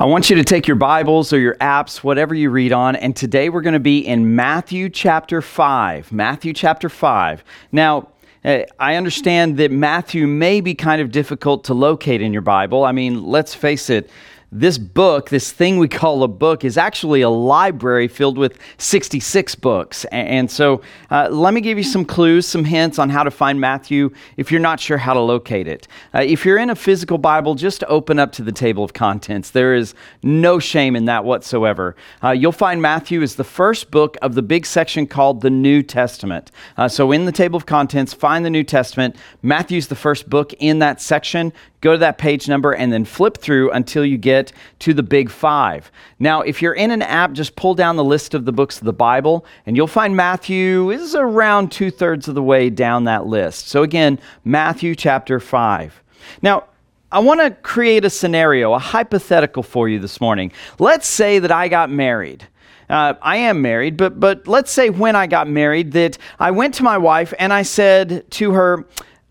I want you to take your Bibles or your apps, whatever you read on, and today we're going to be in Matthew chapter 5. Matthew chapter 5. Now, eh, I understand that Matthew may be kind of difficult to locate in your Bible. I mean, let's face it, this book, this thing we call a book, is actually a library filled with 66 books. And so uh, let me give you some clues, some hints on how to find Matthew if you're not sure how to locate it. Uh, if you're in a physical Bible, just open up to the table of contents. There is no shame in that whatsoever. Uh, you'll find Matthew is the first book of the big section called the New Testament. Uh, so in the table of contents, find the New Testament. Matthew's the first book in that section go to that page number and then flip through until you get to the big five. Now, if you're in an app, just pull down the list of the books of the Bible, and you'll find Matthew is around two thirds of the way down that list. So, again, Matthew chapter five. Now, I want to create a scenario, a hypothetical for you this morning. Let's say that I got married. Uh, I am married, but but let's say when I got married that I went to my wife and I said to her,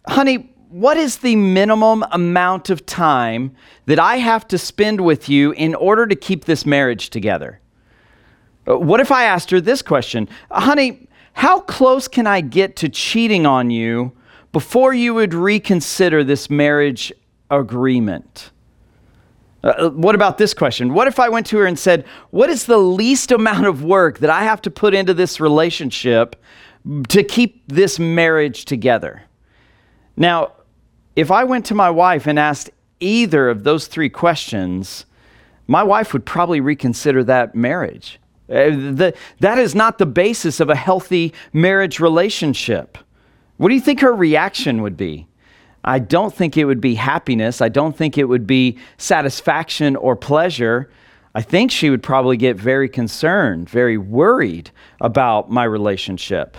"Honey, what is the minimum amount of time that I have to spend with you in order to keep this marriage together? Uh, what if I asked her this question, honey, how close can I get to cheating on you before you would reconsider this marriage agreement? Uh, uh what about this question? What if I went to her and said, What is the least amount of work that I have to put into this relationship to keep this marriage together? Now, if I went to my wife and asked either of those three questions, my wife would probably reconsider that marriage. Uh, the, that is not the basis of a healthy marriage relationship. What do you think her reaction would be? I don't think it would be happiness. I don't think it would be satisfaction or pleasure. I think she would probably get very concerned, very worried about my relationship.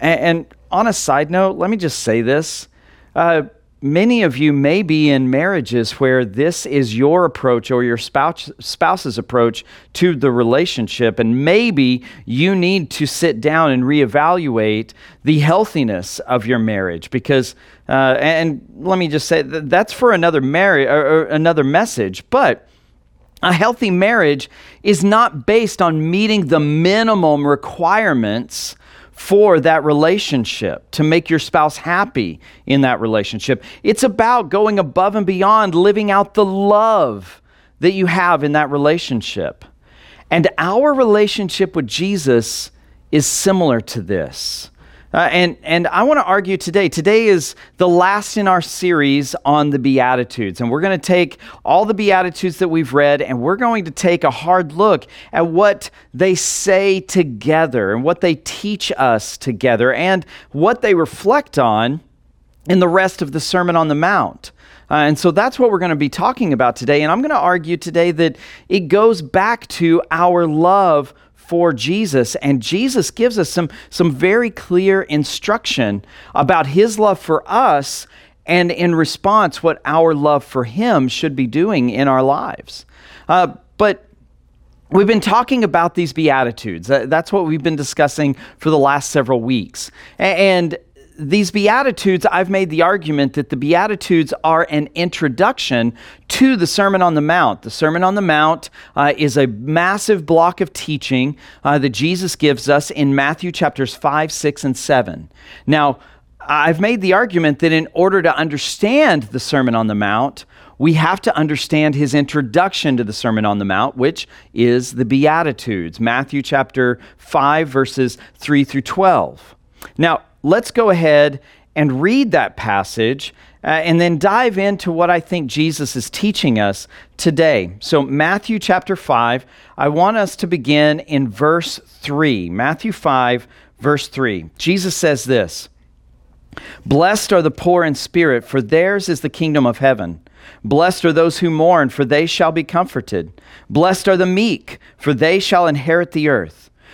And, and on a side note, let me just say this. Uh, many of you may be in marriages where this is your approach or your spouse, spouse's approach to the relationship, and maybe you need to sit down and reevaluate the healthiness of your marriage because. Uh, and let me just say that's for another marriage or, another message, but a healthy marriage is not based on meeting the minimum requirements for that relationship, to make your spouse happy in that relationship. It's about going above and beyond, living out the love that you have in that relationship. And our relationship with Jesus is similar to this. Uh, and, and I want to argue today. Today is the last in our series on the Beatitudes. And we're going to take all the Beatitudes that we've read and we're going to take a hard look at what they say together and what they teach us together and what they reflect on in the rest of the Sermon on the Mount. Uh, and so that's what we're going to be talking about today. And I'm going to argue today that it goes back to our love for Jesus. And Jesus gives us some, some very clear instruction about his love for us and in response, what our love for him should be doing in our lives. Uh, but We've been talking about these Beatitudes. That's what we've been discussing for the last several weeks. And these Beatitudes, I've made the argument that the Beatitudes are an introduction to the Sermon on the Mount. The Sermon on the Mount uh, is a massive block of teaching uh, that Jesus gives us in Matthew chapters 5, 6, and 7. Now, I've made the argument that in order to understand the Sermon on the Mount, we have to understand his introduction to the Sermon on the Mount, which is the Beatitudes, Matthew chapter 5, verses 3 through 12. Now, let's go ahead and read that passage uh, and then dive into what I think Jesus is teaching us today. So, Matthew chapter 5, I want us to begin in verse 3. Matthew 5, verse 3. Jesus says this Blessed are the poor in spirit, for theirs is the kingdom of heaven. Blessed are those who mourn, for they shall be comforted. Blessed are the meek, for they shall inherit the earth.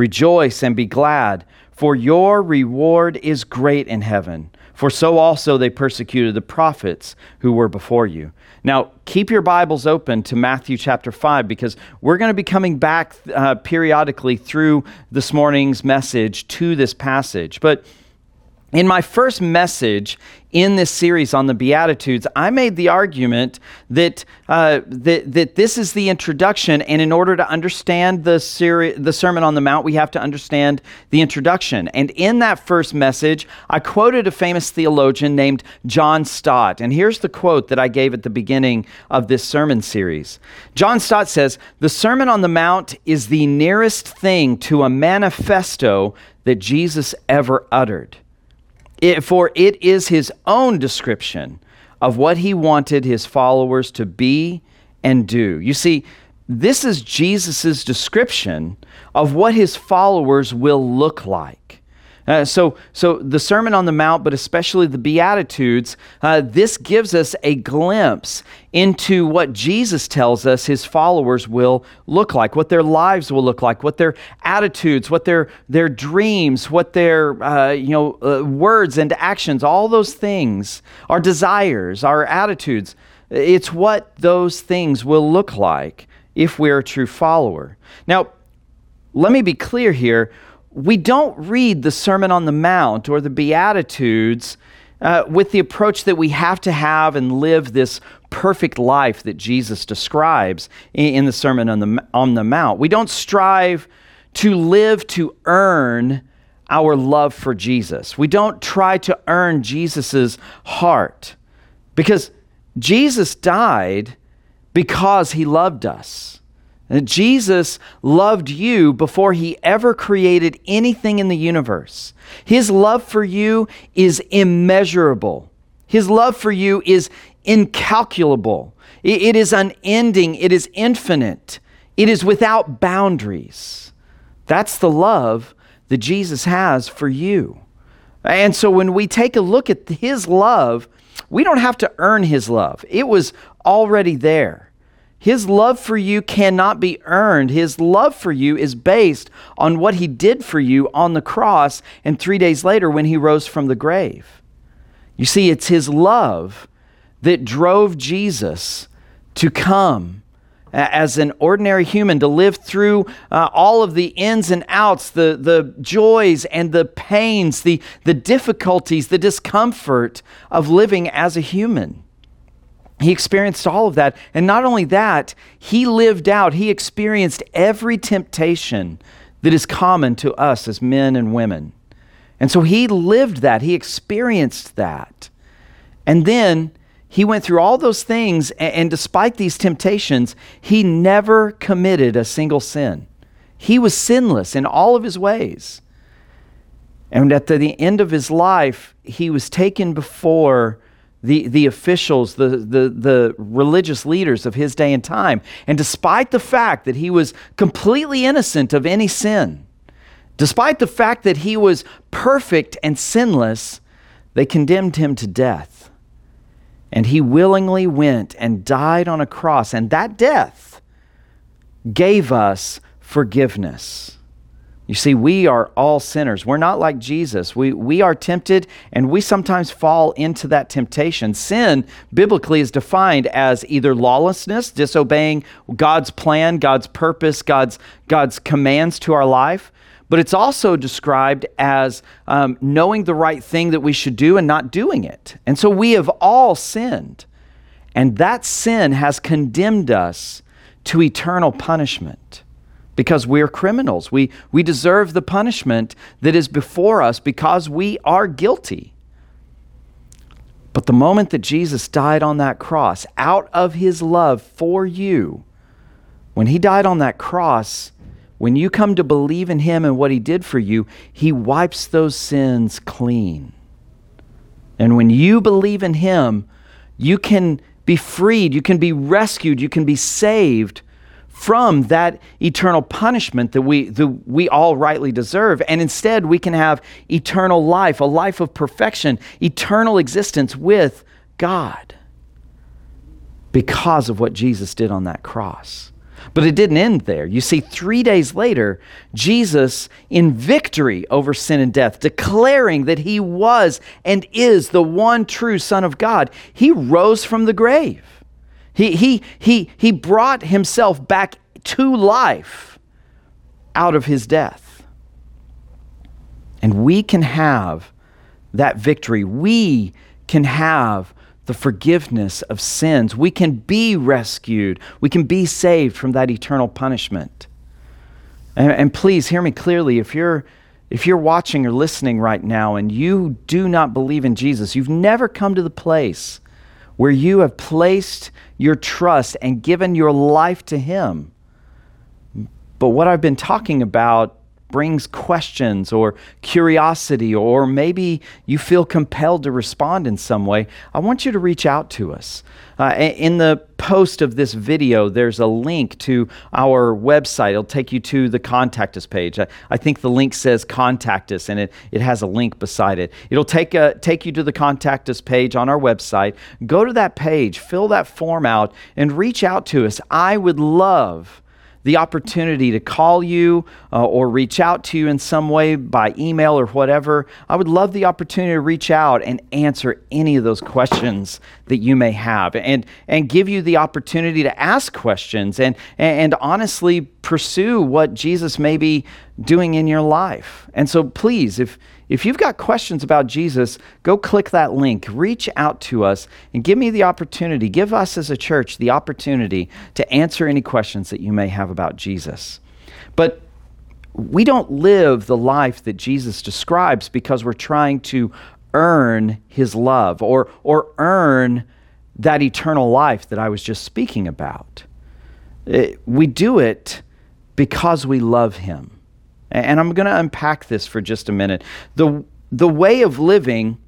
Rejoice and be glad, for your reward is great in heaven. For so also they persecuted the prophets who were before you. Now, keep your Bibles open to Matthew chapter 5 because we're going to be coming back uh, periodically through this morning's message to this passage. But in my first message in this series on the Beatitudes, I made the argument that, uh, that, that this is the introduction, and in order to understand the, seri- the Sermon on the Mount, we have to understand the introduction. And in that first message, I quoted a famous theologian named John Stott. And here's the quote that I gave at the beginning of this sermon series John Stott says, The Sermon on the Mount is the nearest thing to a manifesto that Jesus ever uttered. It, for it is his own description of what he wanted his followers to be and do. You see, this is Jesus' description of what his followers will look like. Uh, so, so the Sermon on the Mount, but especially the Beatitudes, uh, this gives us a glimpse into what Jesus tells us his followers will look like, what their lives will look like, what their attitudes, what their their dreams, what their uh, you know uh, words and actions, all those things, our desires, our attitudes. It's what those things will look like if we're a true follower. Now, let me be clear here we don't read the Sermon on the Mount or the Beatitudes uh, with the approach that we have to have and live this perfect life that Jesus describes in, in the Sermon on the, on the Mount. We don't strive to live to earn our love for Jesus. We don't try to earn Jesus' heart because Jesus died because he loved us. Jesus loved you before he ever created anything in the universe. His love for you is immeasurable. His love for you is incalculable. It is unending. It is infinite. It is without boundaries. That's the love that Jesus has for you. And so when we take a look at his love, we don't have to earn his love, it was already there. His love for you cannot be earned. His love for you is based on what he did for you on the cross and three days later when he rose from the grave. You see, it's his love that drove Jesus to come as an ordinary human to live through uh, all of the ins and outs, the, the joys and the pains, the, the difficulties, the discomfort of living as a human. He experienced all of that. And not only that, he lived out, he experienced every temptation that is common to us as men and women. And so he lived that, he experienced that. And then he went through all those things, and, and despite these temptations, he never committed a single sin. He was sinless in all of his ways. And at the end of his life, he was taken before the, the officials, the, the, the religious leaders of his day and time. And despite the fact that he was completely innocent of any sin, despite the fact that he was perfect and sinless, they condemned him to death. And he willingly went and died on a cross. And that death gave us forgiveness. You see, we are all sinners. We're not like Jesus. We, we are tempted and we sometimes fall into that temptation. Sin, biblically, is defined as either lawlessness, disobeying God's plan, God's purpose, God's, God's commands to our life. But it's also described as um, knowing the right thing that we should do and not doing it. And so we have all sinned. And that sin has condemned us to eternal punishment because we're criminals. We, we deserve the punishment that is before us because we are guilty. But the moment that Jesus died on that cross, out of his love for you, when he died on that cross, when you come to believe in him and what he did for you, he wipes those sins clean. And when you believe in him, you can be freed, you can be rescued, you can be saved from that eternal punishment that we, that we all rightly deserve. And instead, we can have eternal life, a life of perfection, eternal existence with God. because of what Jesus did on that cross. But it didn't end there. You see, three days later, Jesus, in victory over sin and death, declaring that he was and is the one true Son of God, he rose from the grave. He, he, he, he brought himself back to life out of his death. And we can have that victory. We can have the forgiveness of sins. We can be rescued. We can be saved from that eternal punishment. And, and, please hear me clearly. If you're, if you're watching or listening right now and you do not believe in Jesus, you've never come to the place where you have placed your trust and given your life to Him. But what I've been talking about brings questions or curiosity, or maybe you feel compelled to respond in some way, I want you to reach out to us. Uh, in the post of this video, there's a link to our website. It'll take you to the contact us page. I, I think the link says contact us, and it, it has a link beside it. It'll take, a, take you to the contact us page on our website. Go to that page, fill that form out, and reach out to us. I would love the opportunity to call you uh, or reach out to you in some way by email or whatever, I would love the opportunity to reach out and answer any of those questions that you may have and, and give you the opportunity to ask questions and, and honestly pursue what Jesus may be doing in your life. And so please, if, if you've got questions about Jesus, go click that link, reach out to us, and give me the opportunity, give us as a church the opportunity to answer any questions that you may have about Jesus. But we don't live the life that Jesus describes because we're trying to earn his love or, or earn that eternal life that I was just speaking about. It, eh, we do it because we love him. And I'm going to unpack this for just a minute. The, the way of living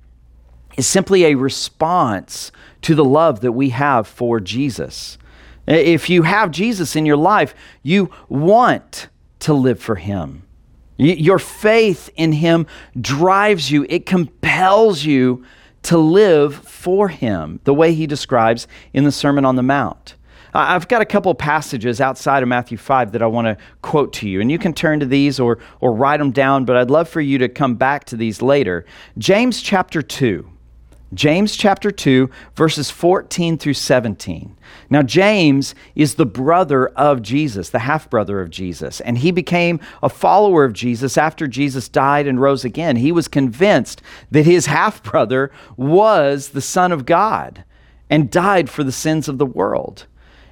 is simply a response to the love that we have for Jesus. If you have Jesus in your life, you want to live for him. Your faith in him drives you, it compels you to live for him, the way he describes in the Sermon on the Mount. I've got a couple passages outside of Matthew 5 that I want to quote to you, and you can turn to these or, or write them down, but I'd love for you to come back to these later. James chapter 2. James chapter 2, verses 14 through 17. Now, James is the brother of Jesus, the half brother of Jesus, and he became a follower of Jesus after Jesus died and rose again. He was convinced that his half brother was the Son of God and died for the sins of the world.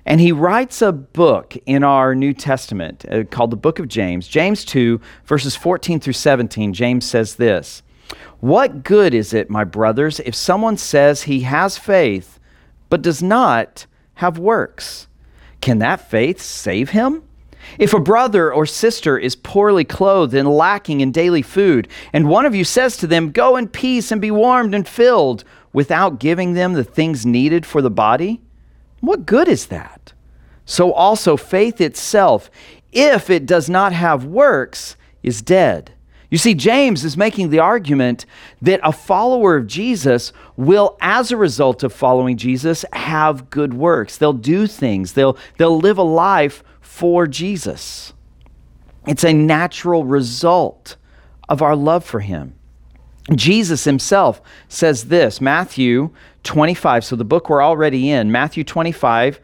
And he writes a book in our New Testament uh, called the Book of James. James 2, verses 14 through 17, James says this What good is it, my brothers, if someone says he has faith but does not have works? Can that faith save him? If a brother or sister is poorly clothed and lacking in daily food, and one of you says to them, Go in peace and be warmed and filled, without giving them the things needed for the body, what good is that? So also, faith itself, if it does not have works, is dead. You see, James is making the argument that a follower of Jesus will, as a result of following Jesus, have good works. They'll do things, they'll, they'll live a life for Jesus. It's a natural result of our love for him. Jesus himself says this Matthew 25. So the book we're already in, Matthew 25,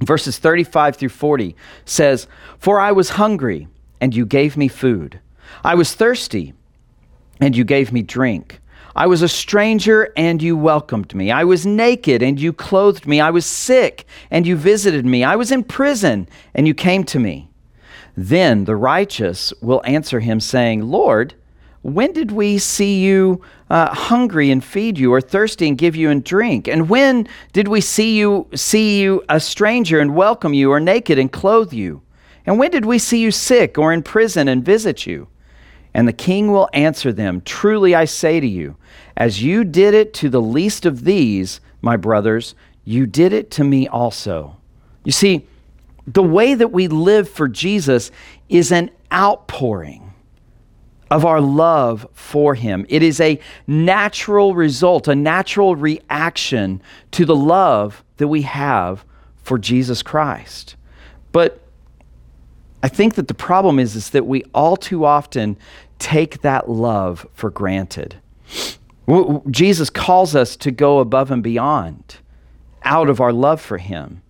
verses 35 through 40, says, For I was hungry, and you gave me food. I was thirsty, and you gave me drink. I was a stranger, and you welcomed me. I was naked, and you clothed me. I was sick, and you visited me. I was in prison, and you came to me. Then the righteous will answer him, saying, Lord, when did we see you uh, hungry and feed you, or thirsty and give you and drink? And when did we see you see you a stranger and welcome you, or naked and clothe you? And when did we see you sick or in prison and visit you? And the king will answer them, Truly I say to you, as you did it to the least of these, my brothers, you did it to me also. You see, the way that we live for Jesus is an outpouring of our love for Him. It is a natural result, a natural reaction to the love that we have for Jesus Christ. But I think that the problem is, is that we all too often take that love for granted. Jesus calls us to go above and beyond out of our love for Him.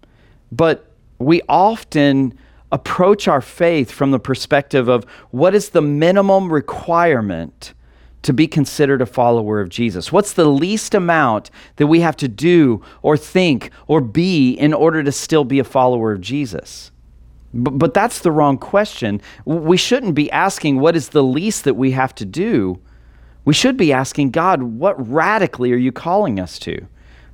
But we often approach our faith from the perspective of what is the minimum requirement to be considered a follower of Jesus? What's the least amount that we have to do or think or be in order to still be a follower of Jesus? But, but that's the wrong question. We shouldn't be asking what is the least that we have to do. We should be asking God, what radically are you calling us to?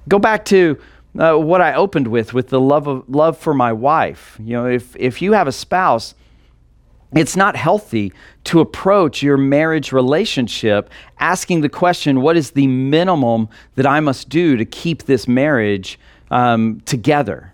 Go back to uh, what I opened with, with the love of love for my wife. You know, if if you have a spouse, it's not healthy to approach your marriage relationship asking the question, "What is the minimum that I must do to keep this marriage um, together?"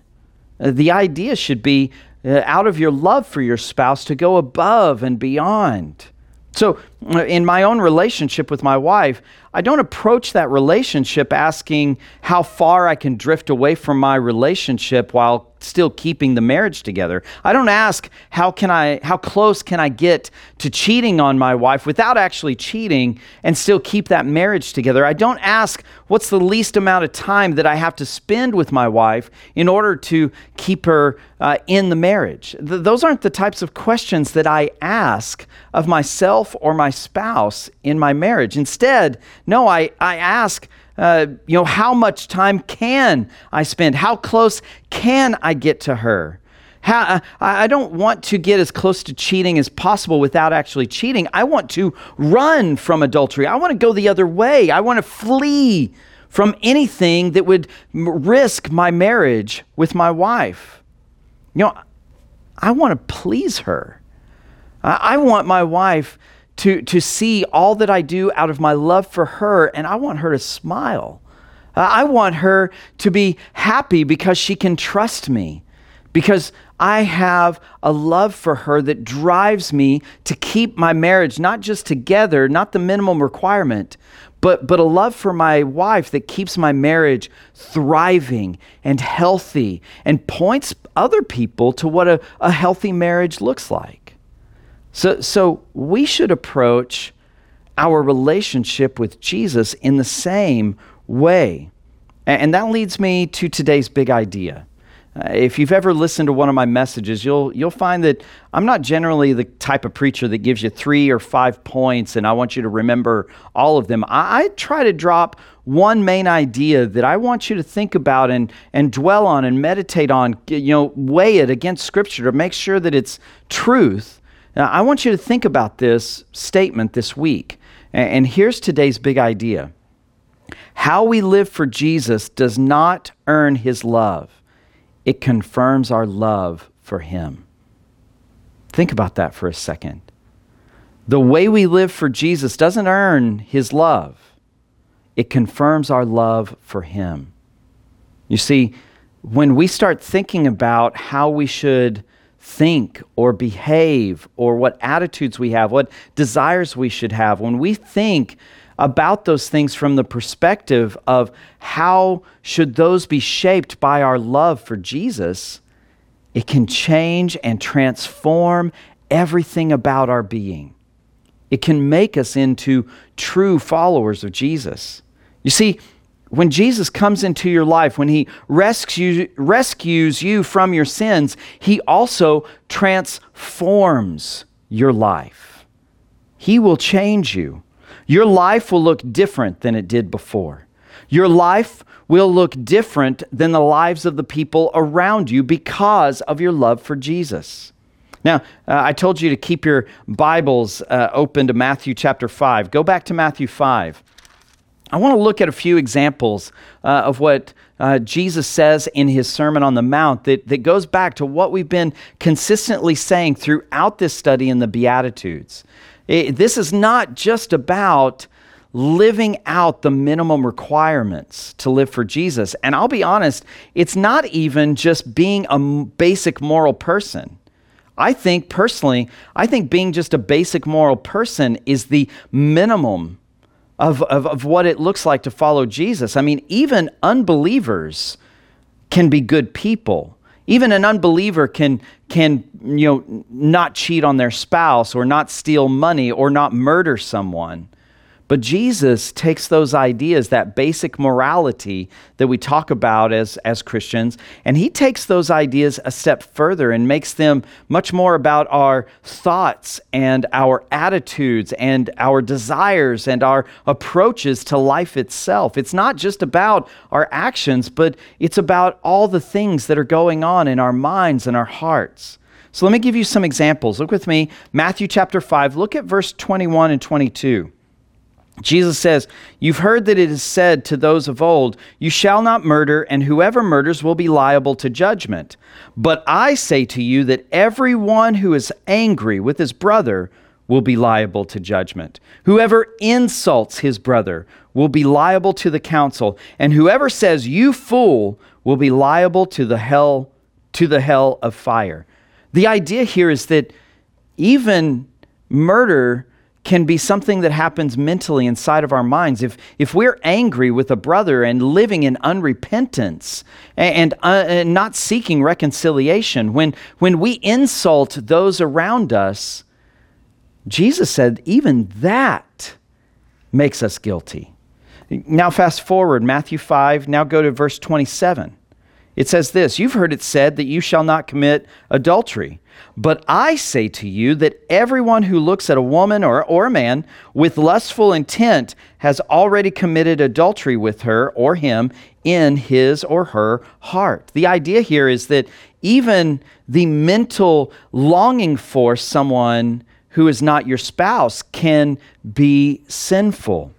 Uh, the idea should be, uh, out of your love for your spouse, to go above and beyond. So, in my own relationship with my wife, I don't approach that relationship asking how far I can drift away from my relationship while still keeping the marriage together. I don't ask how can I how close can I get to cheating on my wife without actually cheating and still keep that marriage together. I don't ask what's the least amount of time that I have to spend with my wife in order to keep her uh, in the marriage. Th- those aren't the types of questions that I ask of myself or my spouse in my marriage. Instead, no, I, I ask uh, you know, how much time can I spend? How close can I get to her? How, uh, I don't want to get as close to cheating as possible without actually cheating. I want to run from adultery. I want to go the other way. I want to flee from anything that would risk my marriage with my wife. You know, I want to please her. I want my wife to, to see all that I do out of my love for her, and I want her to smile. Uh, I want her to be happy because she can trust me, because I have a love for her that drives me to keep my marriage not just together, not the minimum requirement, but, but a love for my wife that keeps my marriage thriving and healthy and points other people to what a, a healthy marriage looks like. So, so we should approach our relationship with Jesus in the same way. And that leads me to today's big idea. Uh, if you've ever listened to one of my messages, you'll, you'll find that I'm not generally the type of preacher that gives you three or five points and I want you to remember all of them. I, I try to drop one main idea that I want you to think about and, and dwell on and meditate on, you know, weigh it against Scripture to make sure that it's truth now, I want you to think about this statement this week. And here's today's big idea How we live for Jesus does not earn his love, it confirms our love for him. Think about that for a second. The way we live for Jesus doesn't earn his love, it confirms our love for him. You see, when we start thinking about how we should think or behave or what attitudes we have, what desires we should have, when we think about those things from the perspective of how should those be shaped by our love for Jesus, it can change and transform everything about our being. It can make us into true followers of Jesus. You see, when Jesus comes into your life, when he rescues, rescues you from your sins, he also transforms your life. He will change you. Your life will look different than it did before. Your life will look different than the lives of the people around you because of your love for Jesus. Now, uh, I told you to keep your Bibles uh, open to Matthew chapter 5. Go back to Matthew 5. I want to look at a few examples uh, of what uh, Jesus says in his Sermon on the Mount that, that goes back to what we've been consistently saying throughout this study in the Beatitudes. It, this is not just about living out the minimum requirements to live for Jesus. And I'll be honest, it's not even just being a basic moral person. I think personally, I think being just a basic moral person is the minimum of, of, of what it looks like to follow Jesus. I mean, even unbelievers can be good people. Even an unbeliever can, can you know, not cheat on their spouse or not steal money or not murder someone. But Jesus takes those ideas, that basic morality that we talk about as, as Christians, and he takes those ideas a step further and makes them much more about our thoughts and our attitudes and our desires and our approaches to life itself. It's not just about our actions, but it's about all the things that are going on in our minds and our hearts. So let me give you some examples. Look with me, Matthew chapter 5. Look at verse 21 and 22. Jesus says, You've heard that it is said to those of old, You shall not murder, and whoever murders will be liable to judgment. But I say to you that everyone who is angry with his brother will be liable to judgment. Whoever insults his brother will be liable to the council, and whoever says, You fool, will be liable to the hell to the hell of fire. The idea here is that even murder can be something that happens mentally inside of our minds. If, if we're angry with a brother and living in unrepentance and, uh, and not seeking reconciliation, when, when we insult those around us, Jesus said even that makes us guilty. Now, fast forward, Matthew 5, now go to verse 27. It says this You've heard it said that you shall not commit adultery. But I say to you that everyone who looks at a woman or, or a man with lustful intent has already committed adultery with her or him in his or her heart. The idea here is that even the mental longing for someone who is not your spouse can be sinful.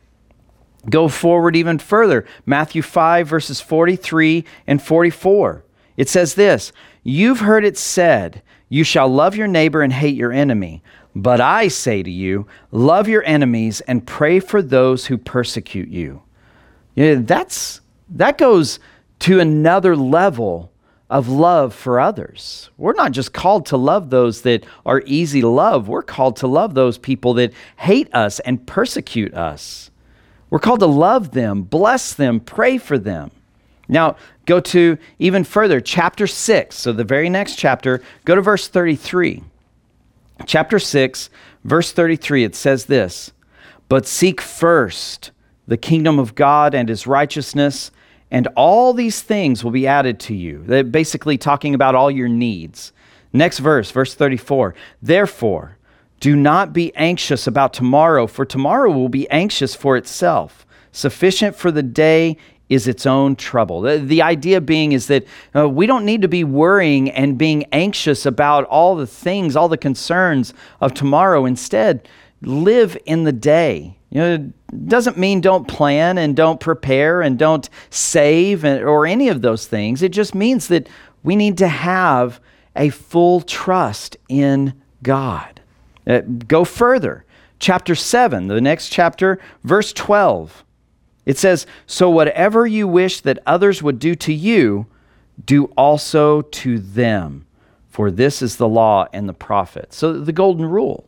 Go forward even further. Matthew 5, verses 43 and 44. It says this You've heard it said, You shall love your neighbor and hate your enemy. But I say to you, love your enemies and pray for those who persecute you. you know, that's, that goes to another level of love for others. We're not just called to love those that are easy to love, we're called to love those people that hate us and persecute us. We're called to love them, bless them, pray for them. Now, go to even further, chapter 6. So, the very next chapter, go to verse 33. Chapter 6, verse 33, it says this But seek first the kingdom of God and his righteousness, and all these things will be added to you. They're basically talking about all your needs. Next verse, verse 34. Therefore, do not be anxious about tomorrow, for tomorrow will be anxious for itself. Sufficient for the day is its own trouble. The, the idea being is that uh, we don't need to be worrying and being anxious about all the things, all the concerns of tomorrow. Instead, live in the day. You know, it doesn't mean don't plan and don't prepare and don't save or any of those things. It just means that we need to have a full trust in God. Uh, go further. Chapter 7, the next chapter, verse 12. It says, So whatever you wish that others would do to you, do also to them. For this is the law and the prophets. So the golden rule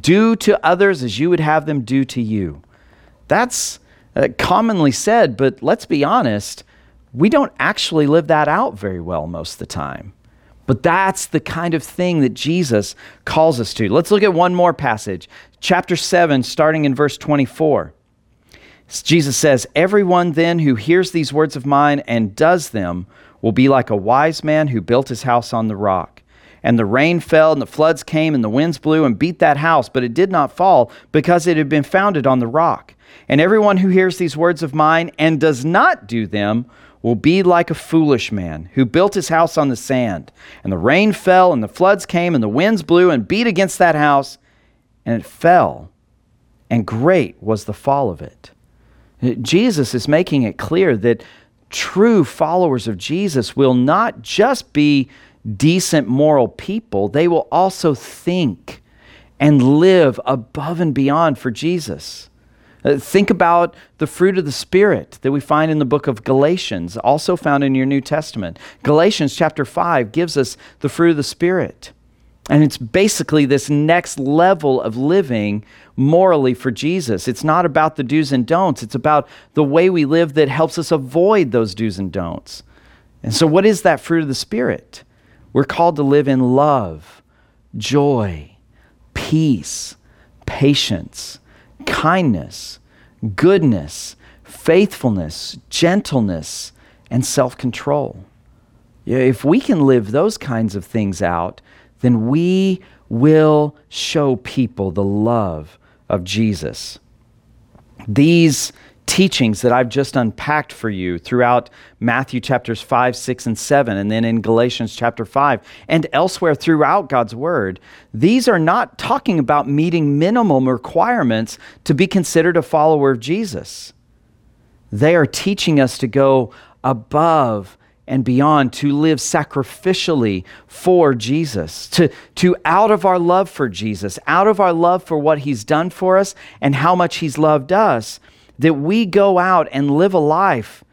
do to others as you would have them do to you. That's uh, commonly said, but let's be honest, we don't actually live that out very well most of the time. But that's the kind of thing that Jesus calls us to. Let's look at one more passage. Chapter 7, starting in verse 24. Jesus says, Everyone then who hears these words of mine and does them will be like a wise man who built his house on the rock. And the rain fell, and the floods came, and the winds blew and beat that house, but it did not fall because it had been founded on the rock. And everyone who hears these words of mine and does not do them will be like a foolish man who built his house on the sand. And the rain fell, and the floods came, and the winds blew and beat against that house, and it fell, and great was the fall of it. Jesus is making it clear that true followers of Jesus will not just be decent moral people, they will also think and live above and beyond for Jesus. Uh, think about the fruit of the Spirit that we find in the book of Galatians, also found in your New Testament. Galatians chapter 5 gives us the fruit of the Spirit. And it's basically this next level of living morally for Jesus. It's not about the do's and don'ts, it's about the way we live that helps us avoid those do's and don'ts. And so, what is that fruit of the Spirit? We're called to live in love, joy, peace, patience, kindness, goodness, faithfulness, gentleness, and self control. If we can live those kinds of things out, then we will show people the love of Jesus. These teachings that I've just unpacked for you throughout Matthew chapters 5, 6, and 7, and then in Galatians chapter 5, and elsewhere throughout God's Word, these are not talking about meeting minimum requirements to be considered a follower of Jesus. They are teaching us to go above and beyond, to live sacrificially for Jesus, to, to out of our love for Jesus, out of our love for what He's done for us and how much He's loved us, that we go out and live a life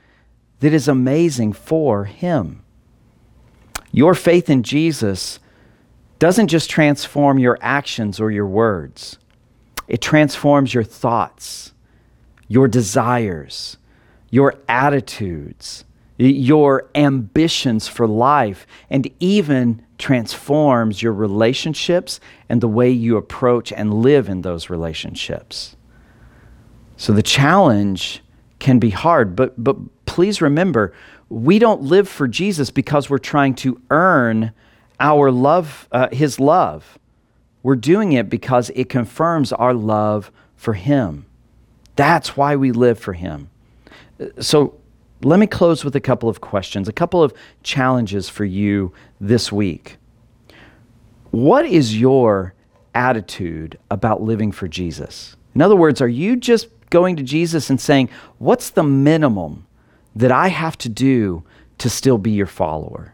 that is amazing for Him. Your faith in Jesus doesn't just transform your actions or your words, it transforms your thoughts, your desires, your attitudes your ambitions for life, and even transforms your relationships and the way you approach and live in those relationships. So the challenge can be hard, but, but please remember, we don't live for Jesus because we're trying to earn our love, uh, his love. We're doing it because it confirms our love for him. That's why we live for him. So let me close with a couple of questions, a couple of challenges for you this week. What is your attitude about living for Jesus? In other words, are you just going to Jesus and saying, What's the minimum that I have to do to still be your follower?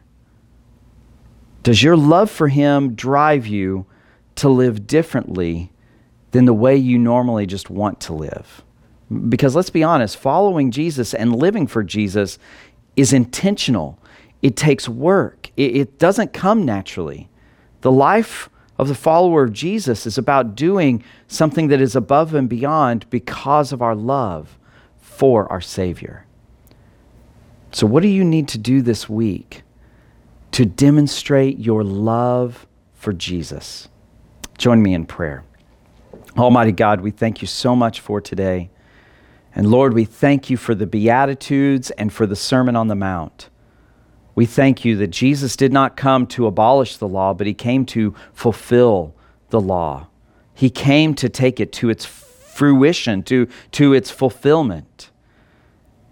Does your love for Him drive you to live differently than the way you normally just want to live? Because let's be honest, following Jesus and living for Jesus is intentional. It takes work, it, it, doesn't come naturally. The life of the follower of Jesus is about doing something that is above and beyond because of our love for our Savior. So, what do you need to do this week to demonstrate your love for Jesus? Join me in prayer. Almighty God, we thank you so much for today. And Lord, we thank you for the Beatitudes and for the Sermon on the Mount. We thank you that Jesus did not come to abolish the law, but he came to fulfill the law. He came to take it to its fruition, to, to its fulfillment.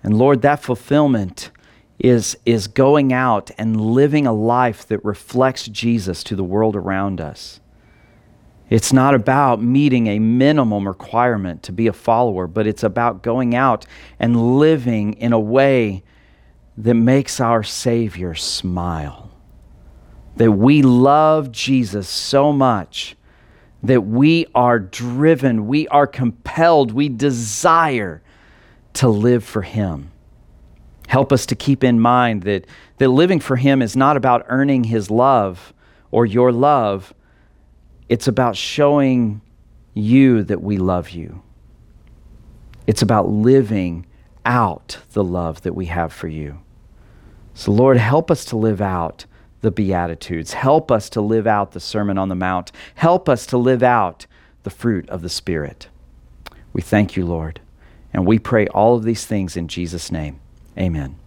And Lord, that fulfillment is, is going out and living a life that reflects Jesus to the world around us. It's not about meeting a minimum requirement to be a follower, but it's about going out and living in a way that makes our Savior smile. That we love Jesus so much that we are driven, we are compelled, we desire to live for Him. Help us to keep in mind that, that living for Him is not about earning His love or your love it's about showing you that we love you. It's about living out the love that we have for you. So, Lord, help us to live out the Beatitudes. Help us to live out the Sermon on the Mount. Help us to live out the fruit of the Spirit. We thank you, Lord. And we pray all of these things in Jesus' name. Amen.